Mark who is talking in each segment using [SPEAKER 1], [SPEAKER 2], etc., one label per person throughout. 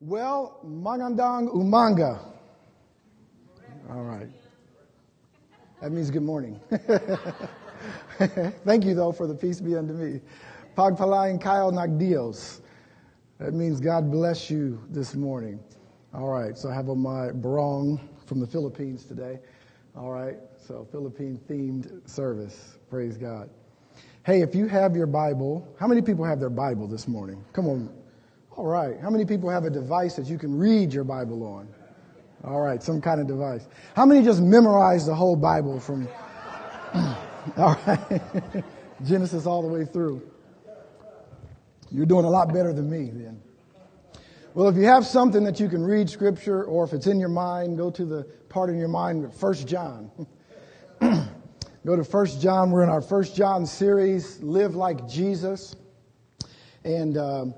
[SPEAKER 1] Well, Magandang Umaga. All right. That means good morning. Thank you, though, for the peace be unto me. Pagpalain kayo nagdios. That means God bless you this morning. All right, so I have on my barong from the Philippines today. All right, so Philippine themed service. Praise God. Hey, if you have your Bible, how many people have their Bible this morning? Come on. All right. How many people have a device that you can read your Bible on? All right, some kind of device. How many just memorize the whole Bible from All right. Genesis all the way through? You're doing a lot better than me then. Well, if you have something that you can read scripture or if it's in your mind, go to the part in your mind, First John. go to First John. We're in our First John series, Live Like Jesus. And um,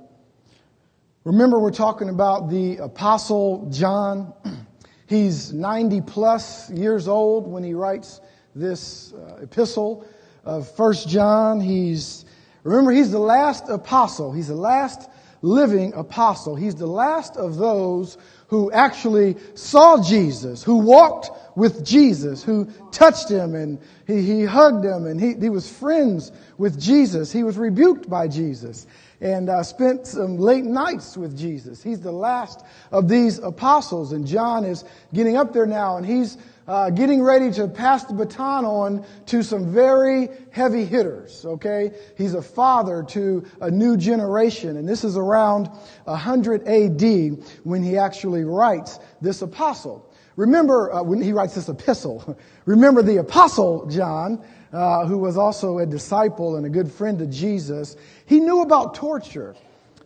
[SPEAKER 1] remember, we're talking about the Apostle John. He's 90 plus years old when he writes this uh, epistle of First John. He's remember he's the last apostle. He's the last living apostle. He's the last of those who actually saw Jesus, who walked with Jesus, who touched him and he, he hugged him and he, he was friends with Jesus. He was rebuked by Jesus and uh, spent some late nights with Jesus. He's the last of these apostles, and John is getting up there now, and he's uh, getting ready to pass the baton on to some very heavy hitters. Okay, he's a father to a new generation, and this is around 100 A.D. when he actually writes this apostle. Remember uh, when he writes this epistle. Remember the apostle John uh, who was also a disciple and a good friend of Jesus, he knew about torture.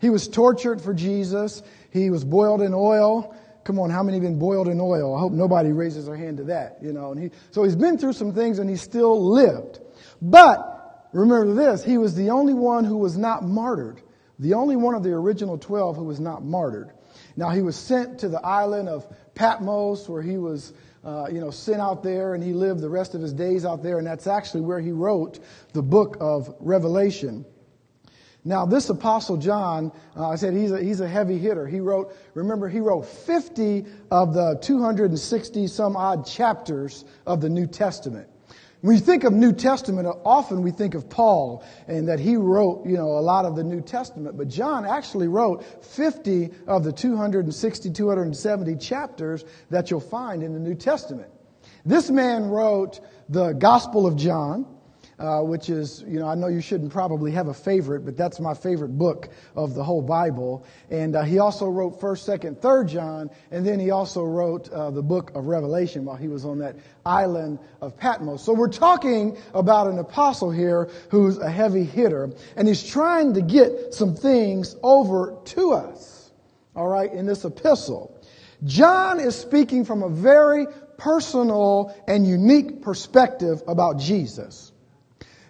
[SPEAKER 1] He was tortured for Jesus. He was boiled in oil. Come on, how many have been boiled in oil? I hope nobody raises their hand to that, you know. And he, so he's been through some things and he still lived. But remember this, he was the only one who was not martyred. The only one of the original 12 who was not martyred. Now he was sent to the island of Patmos where he was uh, you know, sent out there and he lived the rest of his days out there, and that's actually where he wrote the book of Revelation. Now, this Apostle John, uh, I said he's a, he's a heavy hitter. He wrote, remember, he wrote 50 of the 260 some odd chapters of the New Testament. When you think of New Testament, often we think of Paul and that he wrote, you know, a lot of the New Testament. But John actually wrote 50 of the 260, 270 chapters that you'll find in the New Testament. This man wrote the Gospel of John uh, which is, you know, I know you shouldn't probably have a favorite, but that's my favorite book of the whole Bible. And uh, he also wrote 1st, 2nd, 3rd John, and then he also wrote uh, the book of Revelation while he was on that island of Patmos. So we're talking about an apostle here who's a heavy hitter, and he's trying to get some things over to us, all right, in this epistle. John is speaking from a very personal and unique perspective about Jesus.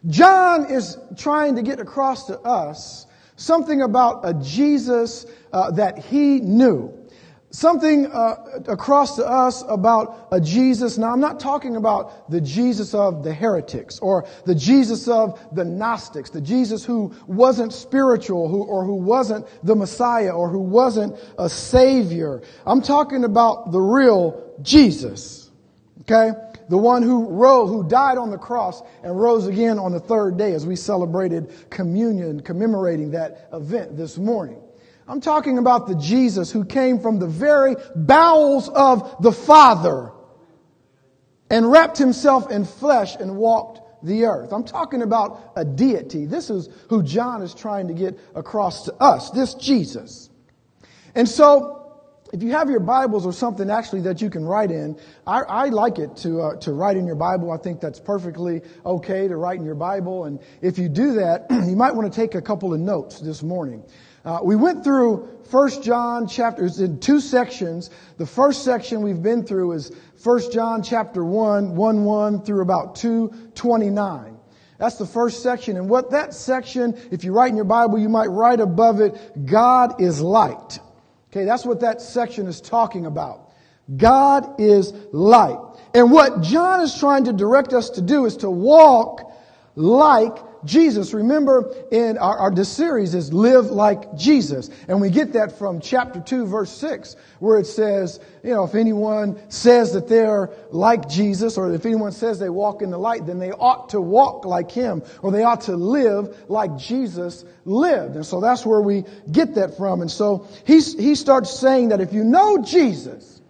[SPEAKER 1] John is trying to get across to us something about a Jesus uh, that he knew. Something uh, across to us about a Jesus. Now, I'm not talking about the Jesus of the heretics or the Jesus of the Gnostics, the Jesus who wasn't spiritual who, or who wasn't the Messiah or who wasn't a Savior. I'm talking about the real Jesus. Okay? The one who rose, who died on the cross and rose again on the third day as we celebrated communion, commemorating that event this morning. I'm talking about the Jesus who came from the very bowels of the Father and wrapped himself in flesh and walked the earth. I'm talking about a deity. This is who John is trying to get across to us, this Jesus. And so if you have your Bibles or something actually that you can write in, I, I like it to, uh, to write in your Bible. I think that's perfectly okay to write in your Bible. And if you do that, you might want to take a couple of notes this morning. Uh, we went through 1 John chapters in two sections. The first section we've been through is 1 John chapter 1, 1 1 through about 2 29. That's the first section. And what that section, if you write in your Bible, you might write above it, God is light. Okay, that's what that section is talking about. God is light. And what John is trying to direct us to do is to walk like Jesus. Remember in our, our this series is live like Jesus. And we get that from chapter 2 verse 6 where it says, you know, if anyone says that they're like Jesus or if anyone says they walk in the light, then they ought to walk like him or they ought to live like Jesus lived. And so that's where we get that from. And so he's, he starts saying that if you know Jesus,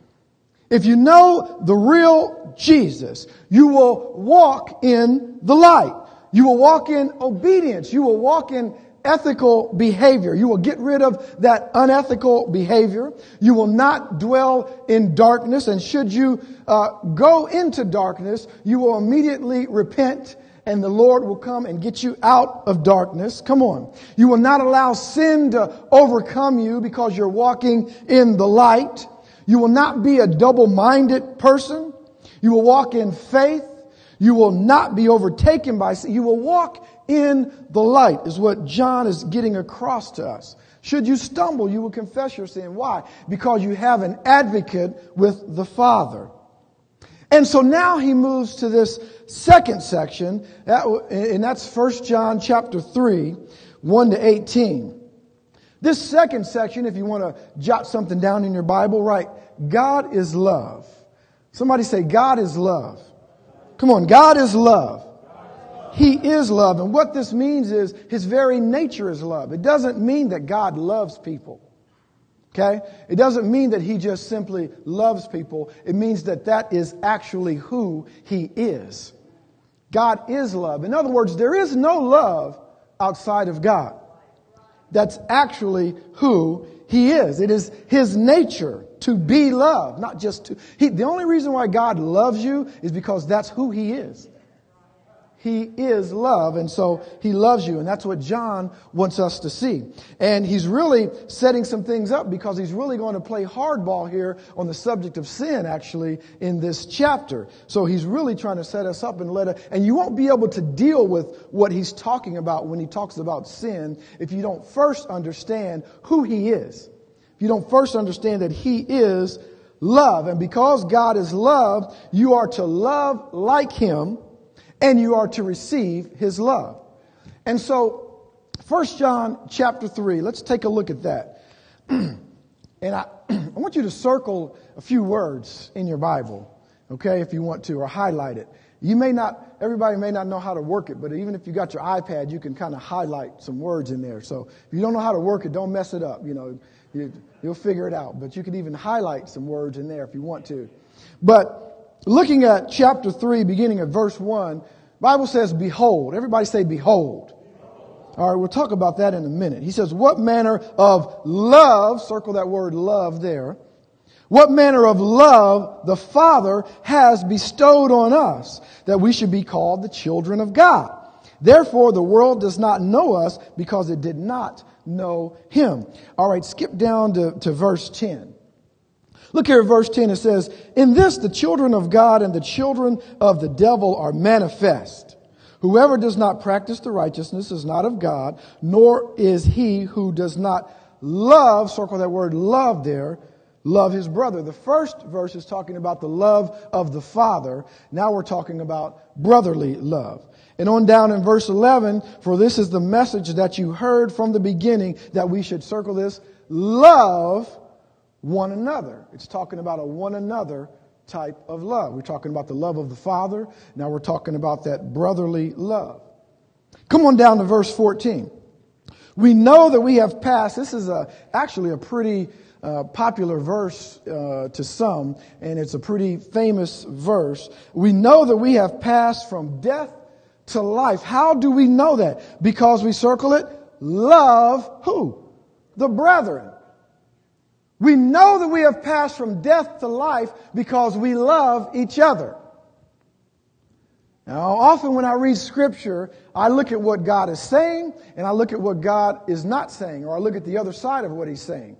[SPEAKER 1] if you know the real Jesus, you will walk in the light. You will walk in obedience. You will walk in ethical behavior. You will get rid of that unethical behavior. You will not dwell in darkness. And should you uh, go into darkness, you will immediately repent and the Lord will come and get you out of darkness. Come on. You will not allow sin to overcome you because you're walking in the light. You will not be a double-minded person. You will walk in faith. You will not be overtaken by sin. You will walk in the light is what John is getting across to us. Should you stumble, you will confess your sin. Why? Because you have an advocate with the Father. And so now he moves to this second section, and that's 1 John chapter 3, 1 to 18. This second section, if you want to jot something down in your Bible, write, God is love. Somebody say, God is love. Come on, God is love. He is love. And what this means is his very nature is love. It doesn't mean that God loves people. Okay? It doesn't mean that he just simply loves people. It means that that is actually who he is. God is love. In other words, there is no love outside of God. That's actually who he is. It is his nature to be loved, not just to. He, the only reason why God loves you is because that's who he is. He is love, and so He loves you, and that's what John wants us to see. And he's really setting some things up because he's really going to play hardball here on the subject of sin, actually, in this chapter. So he's really trying to set us up and let it, and you won't be able to deal with what he's talking about when he talks about sin if you don't first understand who He is. If you don't first understand that He is love, and because God is love, you are to love like Him and you are to receive his love. And so, 1 John chapter 3, let's take a look at that. and I, I want you to circle a few words in your Bible, okay, if you want to, or highlight it. You may not, everybody may not know how to work it, but even if you got your iPad, you can kind of highlight some words in there. So if you don't know how to work it, don't mess it up. You know, you, you'll figure it out. But you can even highlight some words in there if you want to. But looking at chapter 3, beginning at verse 1, Bible says, behold. Everybody say, behold. All right, we'll talk about that in a minute. He says, what manner of love, circle that word love there, what manner of love the Father has bestowed on us that we should be called the children of God. Therefore, the world does not know us because it did not know Him. All right, skip down to, to verse 10. Look here at verse 10. It says, In this the children of God and the children of the devil are manifest. Whoever does not practice the righteousness is not of God, nor is he who does not love, circle that word love there, love his brother. The first verse is talking about the love of the Father. Now we're talking about brotherly love. And on down in verse 11, for this is the message that you heard from the beginning that we should circle this, love one another. It's talking about a one another type of love. We're talking about the love of the Father. Now we're talking about that brotherly love. Come on down to verse 14. We know that we have passed. This is a, actually a pretty uh, popular verse uh, to some, and it's a pretty famous verse. We know that we have passed from death to life. How do we know that? Because we circle it. Love who? The brethren. We know that we have passed from death to life because we love each other. Now, often when I read scripture, I look at what God is saying and I look at what God is not saying, or I look at the other side of what he's saying.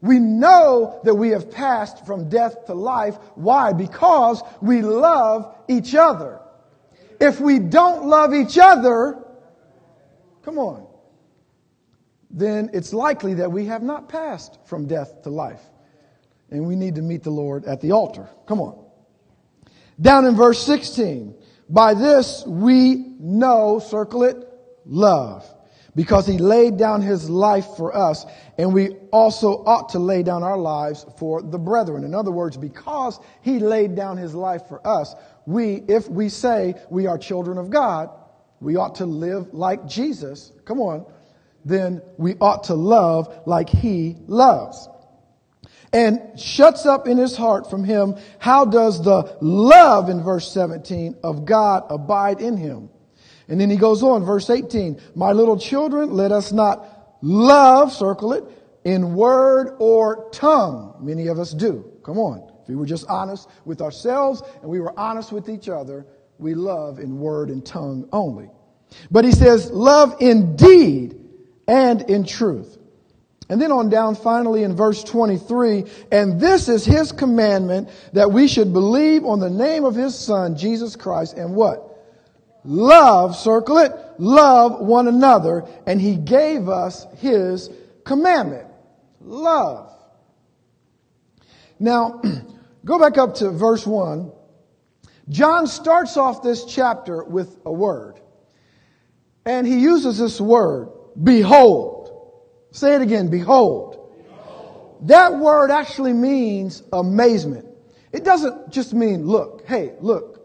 [SPEAKER 1] We know that we have passed from death to life. Why? Because we love each other. If we don't love each other, come on then it's likely that we have not passed from death to life. And we need to meet the Lord at the altar. Come on. Down in verse 16. By this we know, circle it, love because he laid down his life for us, and we also ought to lay down our lives for the brethren. In other words, because he laid down his life for us, we, if we say we are children of God, we ought to live like Jesus. Come on. Then we ought to love like he loves. And shuts up in his heart from him, how does the love in verse 17 of God abide in him? And then he goes on, verse 18, my little children, let us not love, circle it, in word or tongue. Many of us do. Come on. If we were just honest with ourselves and we were honest with each other, we love in word and tongue only. But he says, love in deed and in truth. And then on down finally in verse 23, and this is his commandment that we should believe on the name of his son, Jesus Christ, and what? love, circle it, love one another, and he gave us his commandment. Love. Now, go back up to verse 1. John starts off this chapter with a word. And he uses this word, behold. Say it again, behold. behold. That word actually means amazement. It doesn't just mean look, hey, look,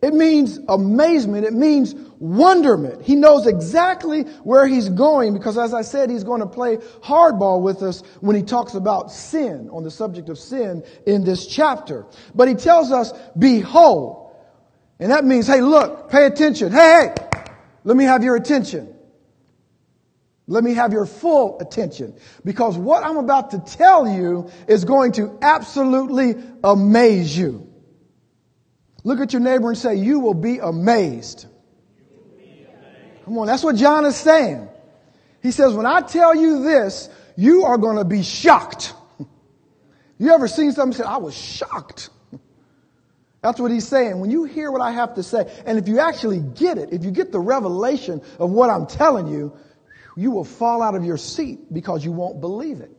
[SPEAKER 1] it means amazement. It means wonderment. He knows exactly where he's going because as I said, he's going to play hardball with us when he talks about sin, on the subject of sin in this chapter. But he tells us, behold. And that means, hey, look, pay attention. Hey, hey, let me have your attention. Let me have your full attention because what I'm about to tell you is going to absolutely amaze you. Look at your neighbor and say, You will be amazed. Come on, that's what John is saying. He says, When I tell you this, you are going to be shocked. You ever seen something say, I was shocked? That's what he's saying. When you hear what I have to say, and if you actually get it, if you get the revelation of what I'm telling you, you will fall out of your seat because you won't believe it.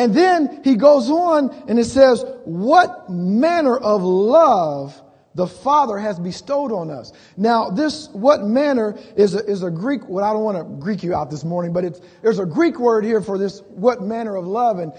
[SPEAKER 1] And then he goes on and it says, what manner of love the Father has bestowed on us. Now, this, what manner is a, is a Greek, well, I don't want to Greek you out this morning, but it's, there's a Greek word here for this, what manner of love. And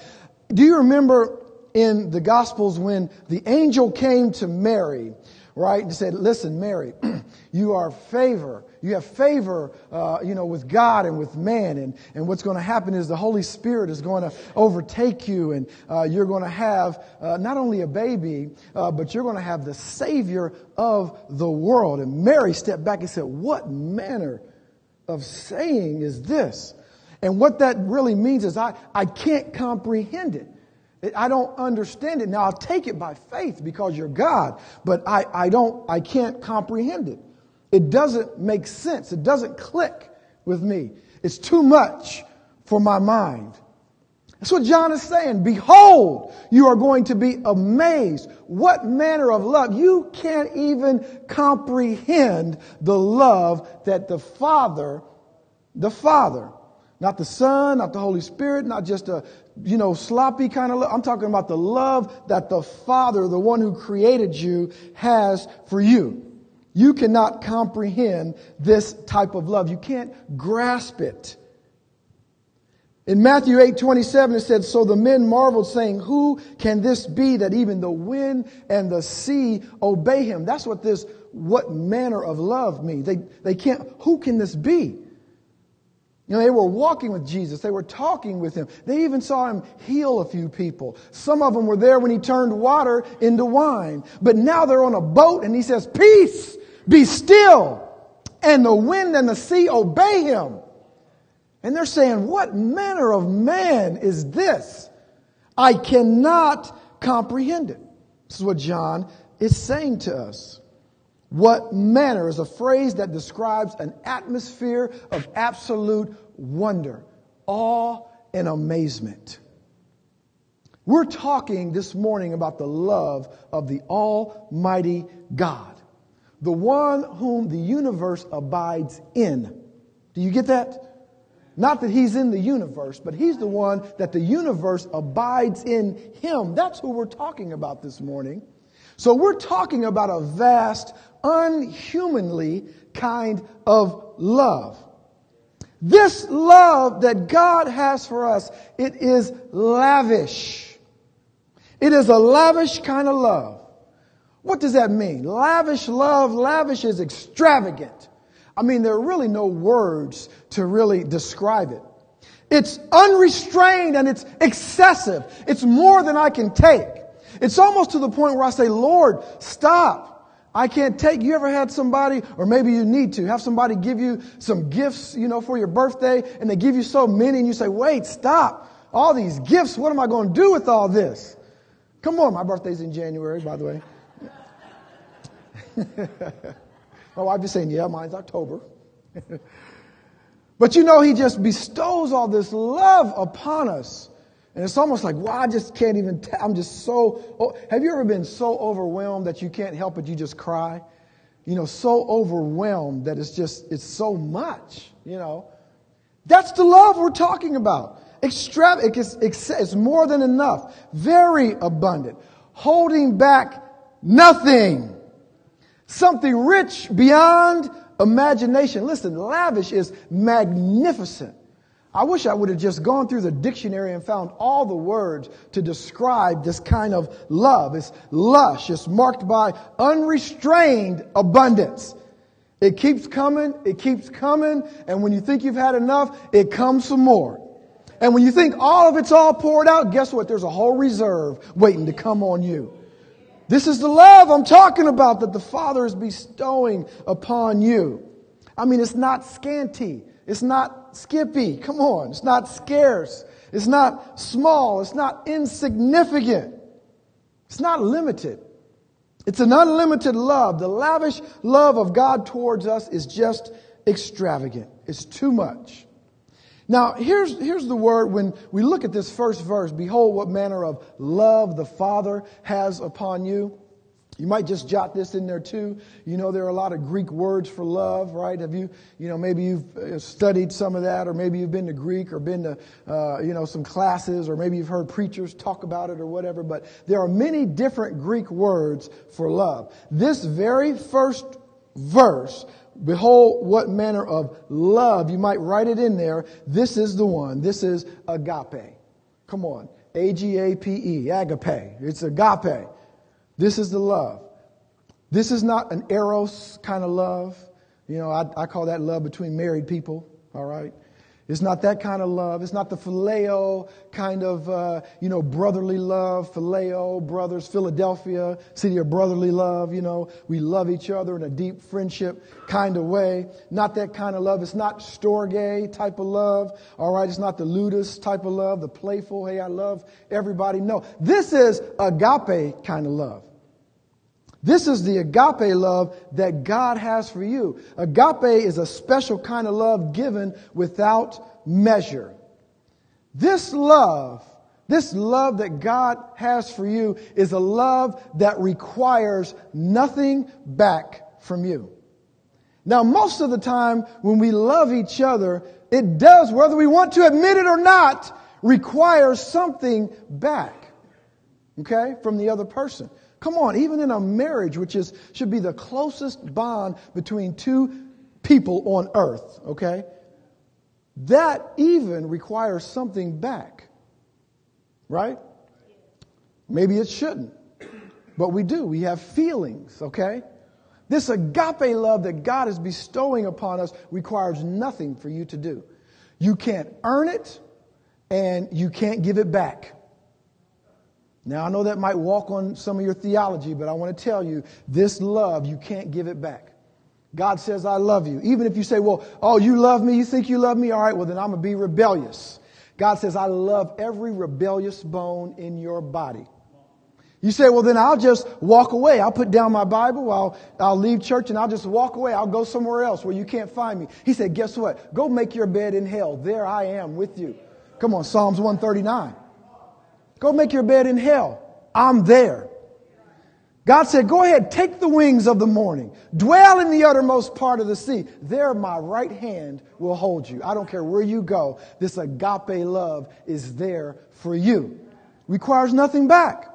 [SPEAKER 1] do you remember in the Gospels when the angel came to Mary right? And said, listen, Mary, you are favor. You have favor, uh, you know, with God and with man. And, and what's going to happen is the Holy Spirit is going to overtake you and uh, you're going to have uh, not only a baby, uh, but you're going to have the Savior of the world. And Mary stepped back and said, what manner of saying is this? And what that really means is I, I can't comprehend it. I don't understand it. Now I'll take it by faith because you're God, but I, I don't, I can't comprehend it. It doesn't make sense. It doesn't click with me. It's too much for my mind. That's what John is saying. Behold, you are going to be amazed. What manner of love? You can't even comprehend the love that the Father, the Father, not the Son, not the Holy Spirit, not just a, you know, sloppy kind of love. I'm talking about the love that the Father, the one who created you, has for you. You cannot comprehend this type of love. You can't grasp it. In Matthew 8, 27, it said, So the men marveled, saying, Who can this be that even the wind and the sea obey him? That's what this, what manner of love means. They, they can't, who can this be? You know, they were walking with Jesus. They were talking with him. They even saw him heal a few people. Some of them were there when he turned water into wine. But now they're on a boat and he says, peace, be still. And the wind and the sea obey him. And they're saying, what manner of man is this? I cannot comprehend it. This is what John is saying to us. What manner is a phrase that describes an atmosphere of absolute wonder, awe, and amazement. We're talking this morning about the love of the Almighty God, the one whom the universe abides in. Do you get that? Not that he's in the universe, but he's the one that the universe abides in him. That's who we're talking about this morning. So we're talking about a vast, unhumanly kind of love. This love that God has for us, it is lavish. It is a lavish kind of love. What does that mean? Lavish love, lavish is extravagant. I mean, there are really no words to really describe it. It's unrestrained and it's excessive. It's more than I can take. It's almost to the point where I say, Lord, stop. I can't take. You ever had somebody, or maybe you need to, have somebody give you some gifts, you know, for your birthday, and they give you so many, and you say, wait, stop. All these gifts, what am I going to do with all this? Come on, my birthday's in January, by the way. my wife is saying, yeah, mine's October. but you know, he just bestows all this love upon us. And it's almost like, wow, I just can't even, I'm just so, oh, have you ever been so overwhelmed that you can't help it, you just cry? You know, so overwhelmed that it's just, it's so much, you know. That's the love we're talking about. Extravagant, it's, it's more than enough, very abundant, holding back nothing, something rich beyond imagination. Listen, lavish is magnificent. I wish I would have just gone through the dictionary and found all the words to describe this kind of love. It's lush. It's marked by unrestrained abundance. It keeps coming. It keeps coming. And when you think you've had enough, it comes some more. And when you think all of it's all poured out, guess what? There's a whole reserve waiting to come on you. This is the love I'm talking about that the Father is bestowing upon you. I mean, it's not scanty. It's not skippy. Come on. It's not scarce. It's not small. It's not insignificant. It's not limited. It's an unlimited love. The lavish love of God towards us is just extravagant. It's too much. Now, here's, here's the word when we look at this first verse Behold, what manner of love the Father has upon you. You might just jot this in there too. You know, there are a lot of Greek words for love, right? Have you, you know, maybe you've uh, studied some of that, or maybe you've been to Greek or been to, uh, you know, some classes, or maybe you've heard preachers talk about it or whatever. But there are many different Greek words for love. This very first verse, behold what manner of love, you might write it in there. This is the one. This is agape. Come on. A G A P E, agape. It's agape. This is the love. This is not an eros kind of love. You know, I, I call that love between married people, all right? It's not that kind of love. It's not the phileo kind of, uh, you know, brotherly love. Phileo, brothers, Philadelphia, city of brotherly love. You know, we love each other in a deep friendship kind of way. Not that kind of love. It's not storge type of love. All right. It's not the ludus type of love, the playful, hey, I love everybody. No, this is agape kind of love. This is the agape love that God has for you. Agape is a special kind of love given without measure. This love, this love that God has for you is a love that requires nothing back from you. Now, most of the time when we love each other, it does, whether we want to admit it or not, require something back. Okay? From the other person. Come on, even in a marriage, which is, should be the closest bond between two people on earth, okay? That even requires something back. Right? Maybe it shouldn't. But we do. We have feelings, okay? This agape love that God is bestowing upon us requires nothing for you to do. You can't earn it and you can't give it back. Now, I know that might walk on some of your theology, but I want to tell you this love, you can't give it back. God says, I love you. Even if you say, well, oh, you love me, you think you love me? All right, well, then I'm going to be rebellious. God says, I love every rebellious bone in your body. You say, well, then I'll just walk away. I'll put down my Bible. I'll, I'll leave church and I'll just walk away. I'll go somewhere else where you can't find me. He said, guess what? Go make your bed in hell. There I am with you. Come on, Psalms 139. Go make your bed in hell. I'm there. God said, Go ahead, take the wings of the morning, dwell in the uttermost part of the sea. There, my right hand will hold you. I don't care where you go. This agape love is there for you. Requires nothing back.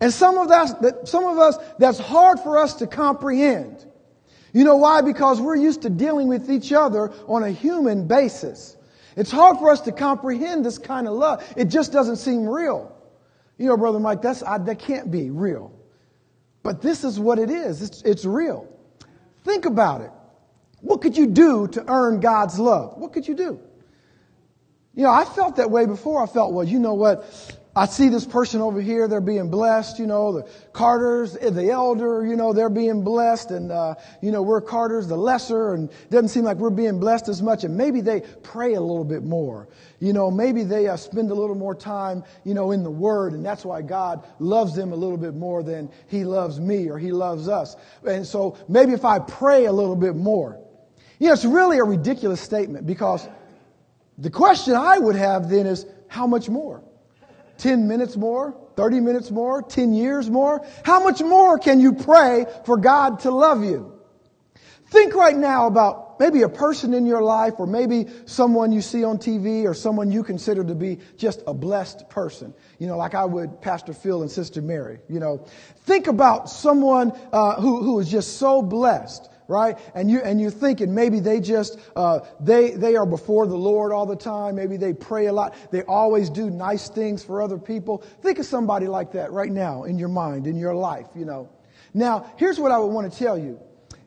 [SPEAKER 1] And some of that, some of us, that's hard for us to comprehend. You You know why? Because we're used to dealing with each other on a human basis. It's hard for us to comprehend this kind of love. It just doesn't seem real. You know, Brother Mike, that's, I, that can't be real. But this is what it is. It's, it's real. Think about it. What could you do to earn God's love? What could you do? You know, I felt that way before. I felt, well, you know what? I see this person over here, they're being blessed, you know, the Carters, the elder, you know, they're being blessed, and, uh, you know, we're Carters, the lesser, and it doesn't seem like we're being blessed as much, and maybe they pray a little bit more. You know, maybe they uh, spend a little more time, you know, in the Word, and that's why God loves them a little bit more than He loves me or He loves us. And so maybe if I pray a little bit more. You know, it's really a ridiculous statement because the question I would have then is, how much more? 10 minutes more, 30 minutes more, 10 years more? How much more can you pray for God to love you? Think right now about maybe a person in your life or maybe someone you see on TV or someone you consider to be just a blessed person. You know, like I would Pastor Phil and Sister Mary. You know, think about someone uh, who, who is just so blessed right? And you and you're thinking maybe they just uh, they they are before the Lord all the time. Maybe they pray a lot. They always do nice things for other people. Think of somebody like that right now in your mind, in your life. You know. Now, here's what I would want to tell you.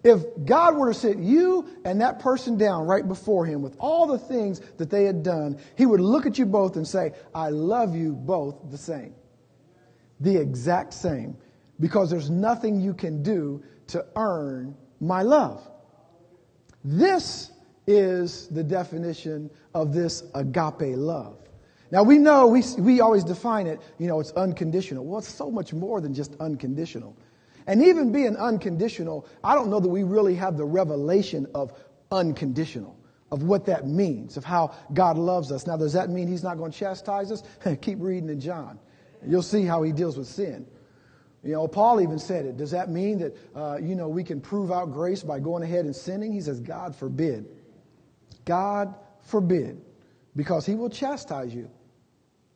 [SPEAKER 1] If God were to sit you and that person down right before him with all the things that they had done, he would look at you both and say, I love you both the same. The exact same. Because there's nothing you can do to earn my love. This is the definition of this agape love. Now we know, we, we always define it, you know, it's unconditional. Well, it's so much more than just unconditional. And even being unconditional, I don't know that we really have the revelation of unconditional, of what that means, of how God loves us. Now, does that mean He's not going to chastise us? Keep reading in John. You'll see how He deals with sin. You know, Paul even said it. Does that mean that, uh, you know, we can prove out grace by going ahead and sinning? He says, God forbid. God forbid. Because he will chastise you.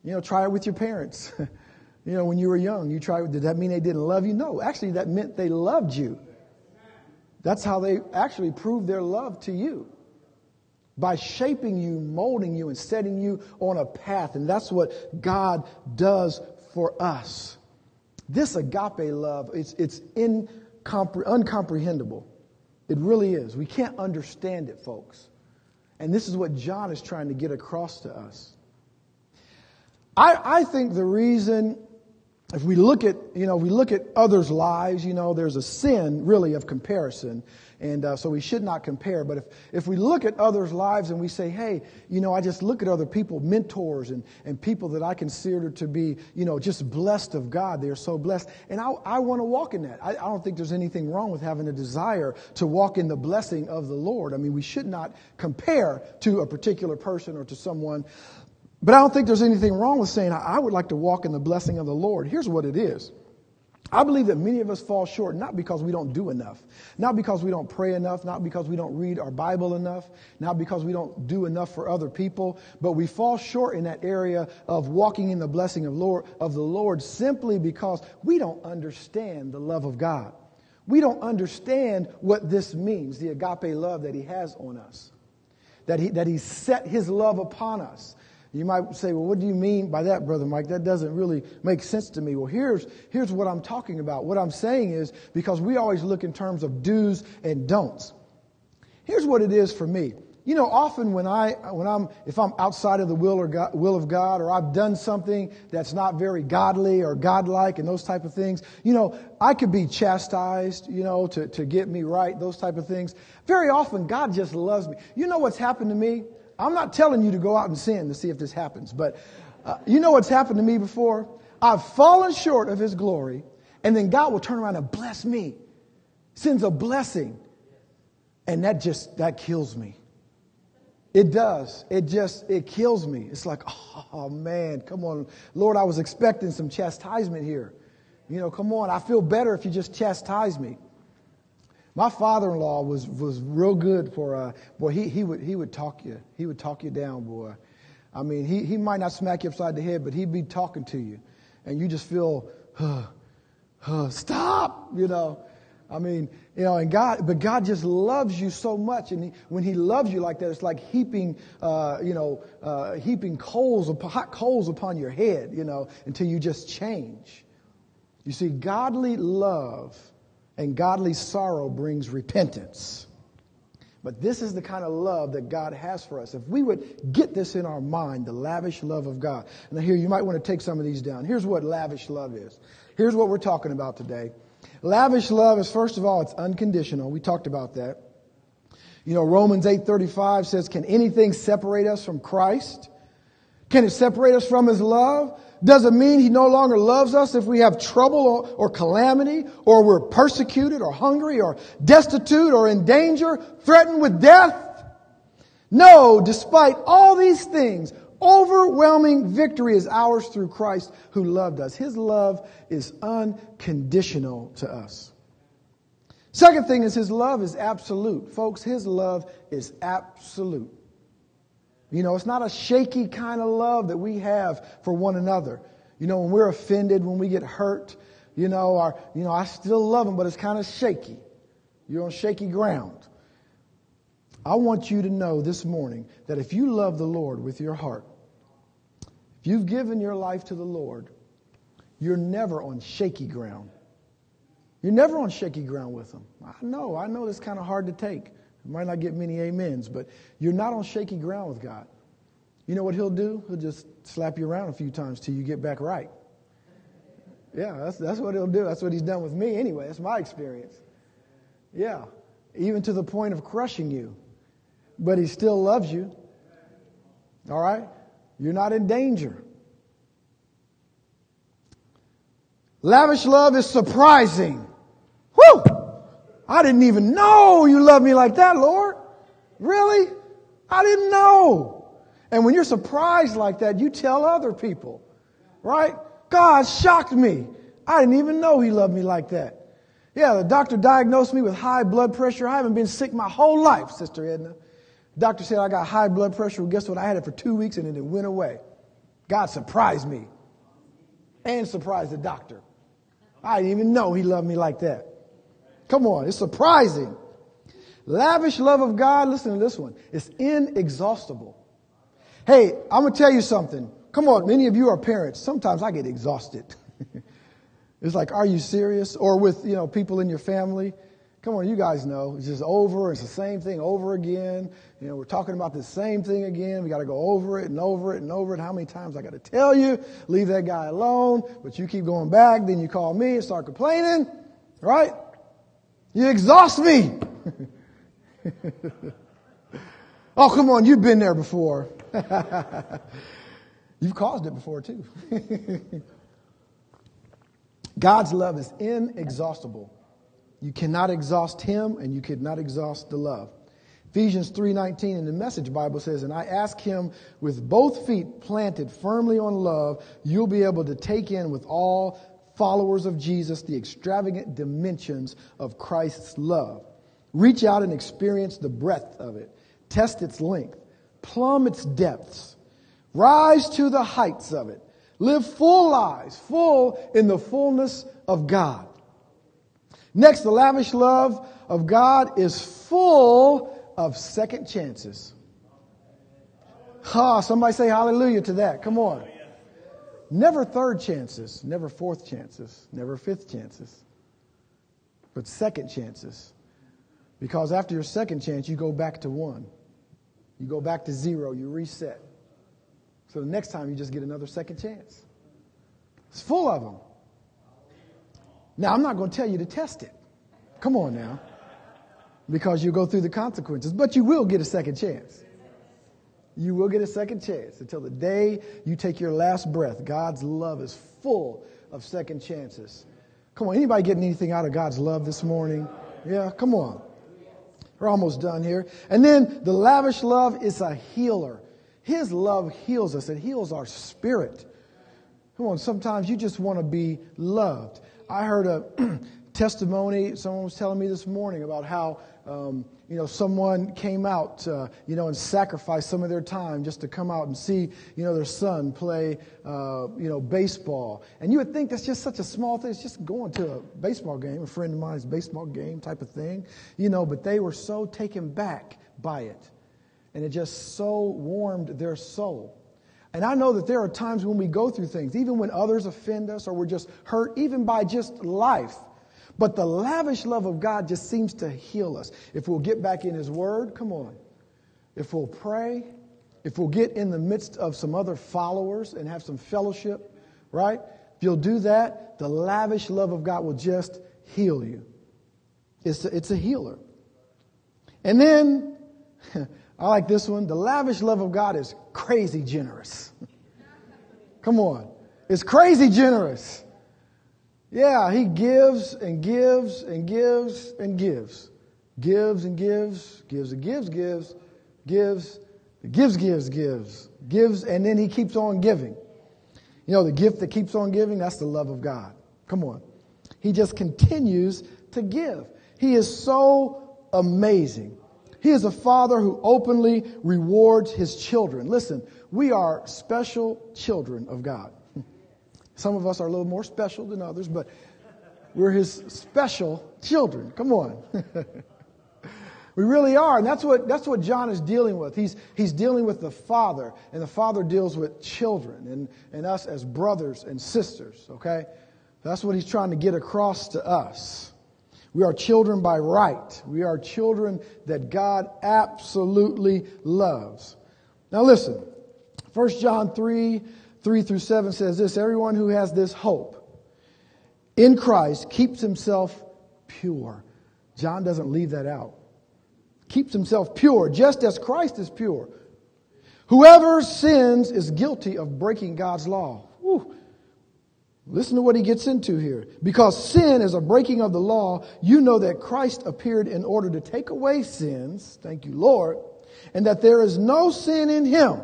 [SPEAKER 1] You know, try it with your parents. you know, when you were young, you tried, did that mean they didn't love you? No, actually, that meant they loved you. That's how they actually proved their love to you. By shaping you, molding you, and setting you on a path. And that's what God does for us. This agape love, it's, it's incompre- uncomprehendable. It really is. We can't understand it, folks. And this is what John is trying to get across to us. I, I think the reason, if we look at, you know, we look at others' lives, you know, there's a sin really of comparison. And uh, so we should not compare. But if, if we look at others' lives and we say, hey, you know, I just look at other people, mentors and, and people that I consider to be, you know, just blessed of God. They are so blessed. And I, I want to walk in that. I, I don't think there's anything wrong with having a desire to walk in the blessing of the Lord. I mean, we should not compare to a particular person or to someone. But I don't think there's anything wrong with saying, I would like to walk in the blessing of the Lord. Here's what it is. I believe that many of us fall short not because we don't do enough, not because we don't pray enough, not because we don't read our Bible enough, not because we don't do enough for other people, but we fall short in that area of walking in the blessing of, Lord, of the Lord simply because we don't understand the love of God. We don't understand what this means, the agape love that He has on us, that He, that he set His love upon us you might say, well, what do you mean by that, Brother Mike? That doesn't really make sense to me. Well, here's, here's what I'm talking about. What I'm saying is because we always look in terms of do's and don'ts. Here's what it is for me. You know, often when I, when I'm, if I'm outside of the will or God, will of God, or I've done something that's not very godly or godlike and those type of things, you know, I could be chastised, you know, to, to get me right, those type of things. Very often, God just loves me. You know what's happened to me? I'm not telling you to go out and sin to see if this happens, but uh, you know what's happened to me before? I've fallen short of his glory, and then God will turn around and bless me, sends a blessing, and that just that kills me. It does. It just it kills me. It's like, oh man, come on, Lord, I was expecting some chastisement here. You know, come on, I feel better if you just chastise me. My father-in-law was, was real good for, uh, boy, he, he, would, he would talk you. He would talk you down, boy. I mean, he, he might not smack you upside the head, but he'd be talking to you. And you just feel, huh, huh, stop, you know. I mean, you know, and God, but God just loves you so much, and he, when He loves you like that, it's like heaping, uh, you know, uh, heaping coals, of hot coals upon your head, you know, until you just change. You see, godly love and godly sorrow brings repentance. But this is the kind of love that God has for us. If we would get this in our mind, the lavish love of God. Now, here, you might want to take some of these down. Here's what lavish love is. Here's what we're talking about today. Lavish love is, first of all, it's unconditional. We talked about that. You know, Romans 8:35 says, "Can anything separate us from Christ? Can it separate us from his love? Does it mean he no longer loves us if we have trouble or, or, calamity, or we're persecuted, or hungry, or destitute, or in danger, threatened with death? No, despite all these things, overwhelming victory is ours through Christ who loved us. His love is unconditional to us. Second thing is his love is absolute. Folks, his love is absolute. You know, it's not a shaky kind of love that we have for one another. You know, when we're offended, when we get hurt, you know, our, you know, I still love them, but it's kind of shaky. You're on shaky ground. I want you to know this morning that if you love the Lord with your heart, if you've given your life to the Lord, you're never on shaky ground. You're never on shaky ground with Him. I know, I know it's kind of hard to take. Might not get many amens, but you're not on shaky ground with God. You know what He'll do? He'll just slap you around a few times till you get back right. Yeah, that's, that's what He'll do. That's what He's done with me anyway. That's my experience. Yeah, even to the point of crushing you. But He still loves you. All right? You're not in danger. Lavish love is surprising. I didn't even know you love me like that, Lord. Really? I didn't know. And when you're surprised like that, you tell other people, right? God shocked me. I didn't even know he loved me like that. Yeah, the doctor diagnosed me with high blood pressure. I haven't been sick my whole life, Sister Edna. Doctor said I got high blood pressure. Well, guess what? I had it for two weeks and then it went away. God surprised me and surprised the doctor. I didn't even know he loved me like that. Come on, it's surprising. Lavish love of God, listen to this one. It's inexhaustible. Hey, I'm going to tell you something. Come on, many of you are parents. Sometimes I get exhausted. it's like, are you serious? Or with, you know, people in your family. Come on, you guys know. It's just over. It's the same thing over again. You know, we're talking about the same thing again. We got to go over it and over it and over it. How many times I got to tell you, leave that guy alone, but you keep going back. Then you call me and start complaining, right? You exhaust me. oh, come on. You've been there before. You've caused it before too. God's love is inexhaustible. You cannot exhaust him and you cannot exhaust the love. Ephesians 3:19 in the Message Bible says, "And I ask him with both feet planted firmly on love, you'll be able to take in with all followers of Jesus the extravagant dimensions of Christ's love. Reach out and experience the breadth of it. Test its length. Plumb its depths. Rise to the heights of it. Live full lives, full in the fullness of God. Next, the lavish love of God is full of second chances. Ha, somebody say hallelujah to that. Come on. Never third chances, never fourth chances, never fifth chances, but second chances. Because after your second chance, you go back to one. You go back to zero, you reset. So the next time, you just get another second chance. It's full of them. Now, I'm not going to tell you to test it. Come on now. Because you go through the consequences, but you will get a second chance. You will get a second chance until the day you take your last breath. God's love is full of second chances. Come on, anybody getting anything out of God's love this morning? Yeah, come on. We're almost done here. And then the lavish love is a healer. His love heals us, it heals our spirit. Come on, sometimes you just want to be loved. I heard a testimony. Someone was telling me this morning about how, um, you know, someone came out, uh, you know, and sacrificed some of their time just to come out and see, you know, their son play, uh, you know, baseball. And you would think that's just such a small thing. It's just going to a baseball game, a friend of mine's baseball game type of thing, you know, but they were so taken back by it. And it just so warmed their soul. And I know that there are times when we go through things, even when others offend us or we're just hurt, even by just life. But the lavish love of God just seems to heal us. If we'll get back in His Word, come on. If we'll pray, if we'll get in the midst of some other followers and have some fellowship, right? If you'll do that, the lavish love of God will just heal you. It's a, it's a healer. And then, I like this one. The lavish love of God is crazy generous. Come on. It's crazy generous. Yeah, he gives and gives and gives and gives. Gives and gives, gives and gives, gives, gives, gives, gives, gives, gives, and then he keeps on giving. You know, the gift that keeps on giving, that's the love of God. Come on. He just continues to give. He is so amazing. He is a father who openly rewards his children. Listen, we are special children of God. Some of us are a little more special than others, but we're his special children. Come on. we really are. And that's what, that's what John is dealing with. He's, he's dealing with the Father, and the Father deals with children and, and us as brothers and sisters, okay? That's what he's trying to get across to us. We are children by right. We are children that God absolutely loves. Now listen, 1 John 3 3 through 7 says this Everyone who has this hope in Christ keeps himself pure. John doesn't leave that out. Keeps himself pure, just as Christ is pure. Whoever sins is guilty of breaking God's law. Whew. Listen to what he gets into here. Because sin is a breaking of the law, you know that Christ appeared in order to take away sins. Thank you, Lord. And that there is no sin in him.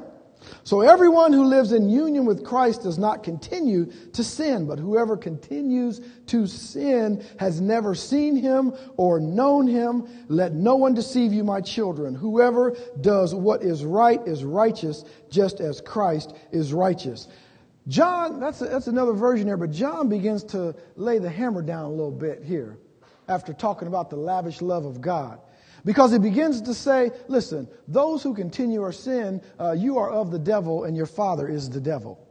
[SPEAKER 1] So everyone who lives in union with Christ does not continue to sin, but whoever continues to sin has never seen him or known him. Let no one deceive you, my children. Whoever does what is right is righteous, just as Christ is righteous. John, that's, a, that's another version there, but John begins to lay the hammer down a little bit here after talking about the lavish love of God. Because he begins to say, listen, those who continue or sin, uh, you are of the devil and your father is the devil.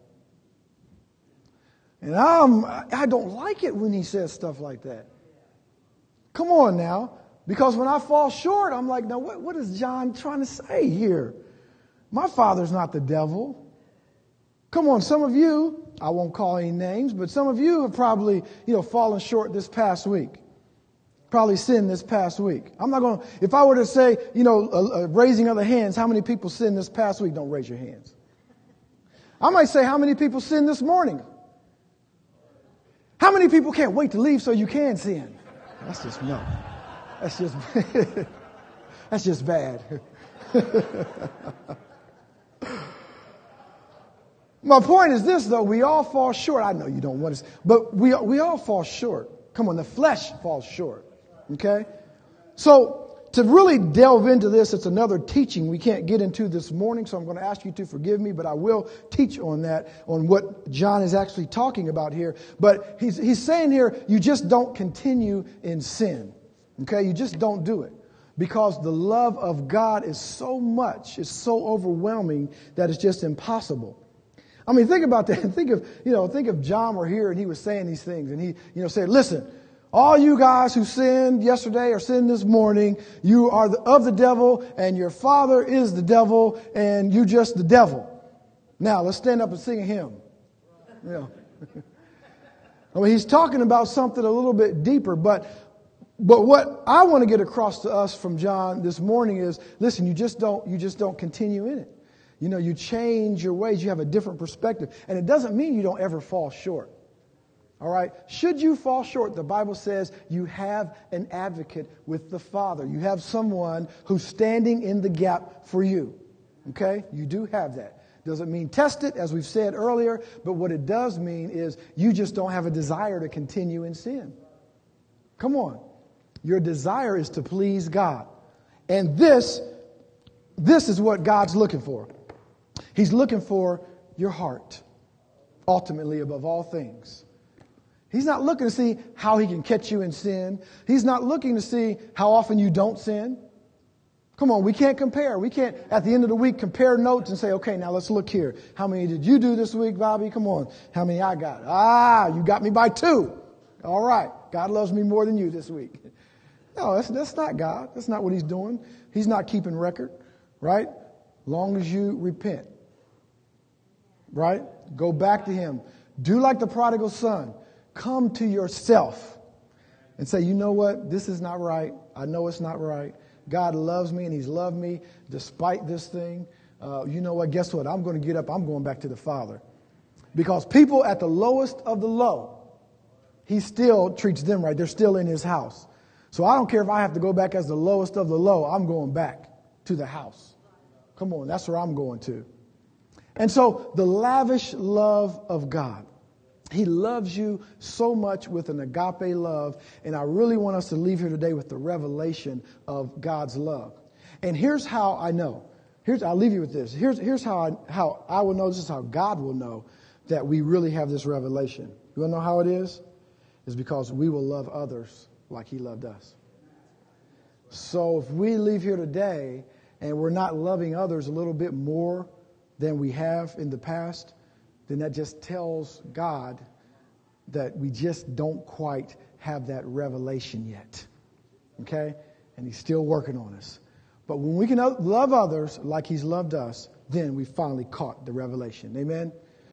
[SPEAKER 1] And I'm, I don't like it when he says stuff like that. Come on now. Because when I fall short, I'm like, now what, what is John trying to say here? My father's not the devil. Come on, some of you, I won't call any names, but some of you have probably, you know, fallen short this past week probably sinned this past week. I'm not going to, if I were to say, you know, uh, uh, raising other hands, how many people sinned this past week? Don't raise your hands. I might say, how many people sinned this morning? How many people can't wait to leave so you can sin? That's just, no. That's just, that's just bad. My point is this, though. We all fall short. I know you don't want to, but we, we all fall short. Come on, the flesh falls short. Okay? So, to really delve into this, it's another teaching we can't get into this morning, so I'm going to ask you to forgive me, but I will teach on that, on what John is actually talking about here. But he's, he's saying here, you just don't continue in sin. Okay? You just don't do it. Because the love of God is so much, it's so overwhelming that it's just impossible. I mean, think about that. Think of, you know, think if John were here and he was saying these things and he, you know, said, listen, all you guys who sinned yesterday or sinned this morning, you are of the devil and your father is the devil and you just the devil. Now let's stand up and sing a hymn. Yeah. I mean, he's talking about something a little bit deeper, but but what I want to get across to us from John this morning is listen, you just don't you just don't continue in it. You know, you change your ways, you have a different perspective. And it doesn't mean you don't ever fall short. All right? Should you fall short, the Bible says you have an advocate with the Father. You have someone who's standing in the gap for you. Okay? You do have that. Doesn't mean test it, as we've said earlier, but what it does mean is you just don't have a desire to continue in sin. Come on. Your desire is to please God. And this, this is what God's looking for. He's looking for your heart, ultimately, above all things. He's not looking to see how he can catch you in sin. He's not looking to see how often you don't sin. Come on, we can't compare. We can't, at the end of the week, compare notes and say, okay, now let's look here. How many did you do this week, Bobby? Come on. How many I got? Ah, you got me by two. All right. God loves me more than you this week. No, that's, that's not God. That's not what he's doing. He's not keeping record, right? Long as you repent, right? Go back to him. Do like the prodigal son. Come to yourself and say, you know what? This is not right. I know it's not right. God loves me and he's loved me despite this thing. Uh, you know what? Guess what? I'm going to get up. I'm going back to the Father. Because people at the lowest of the low, he still treats them right. They're still in his house. So I don't care if I have to go back as the lowest of the low, I'm going back to the house. Come on, that's where I'm going to. And so the lavish love of God. He loves you so much with an agape love. And I really want us to leave here today with the revelation of God's love. And here's how I know. Here's, I'll leave you with this. Here's, here's how, I, how I will know. This is how God will know that we really have this revelation. You want to know how it is? Is because we will love others like he loved us. So if we leave here today and we're not loving others a little bit more than we have in the past, then that just tells God that we just don't quite have that revelation yet. Okay? And He's still working on us. But when we can love others like He's loved us, then we finally caught the revelation. Amen?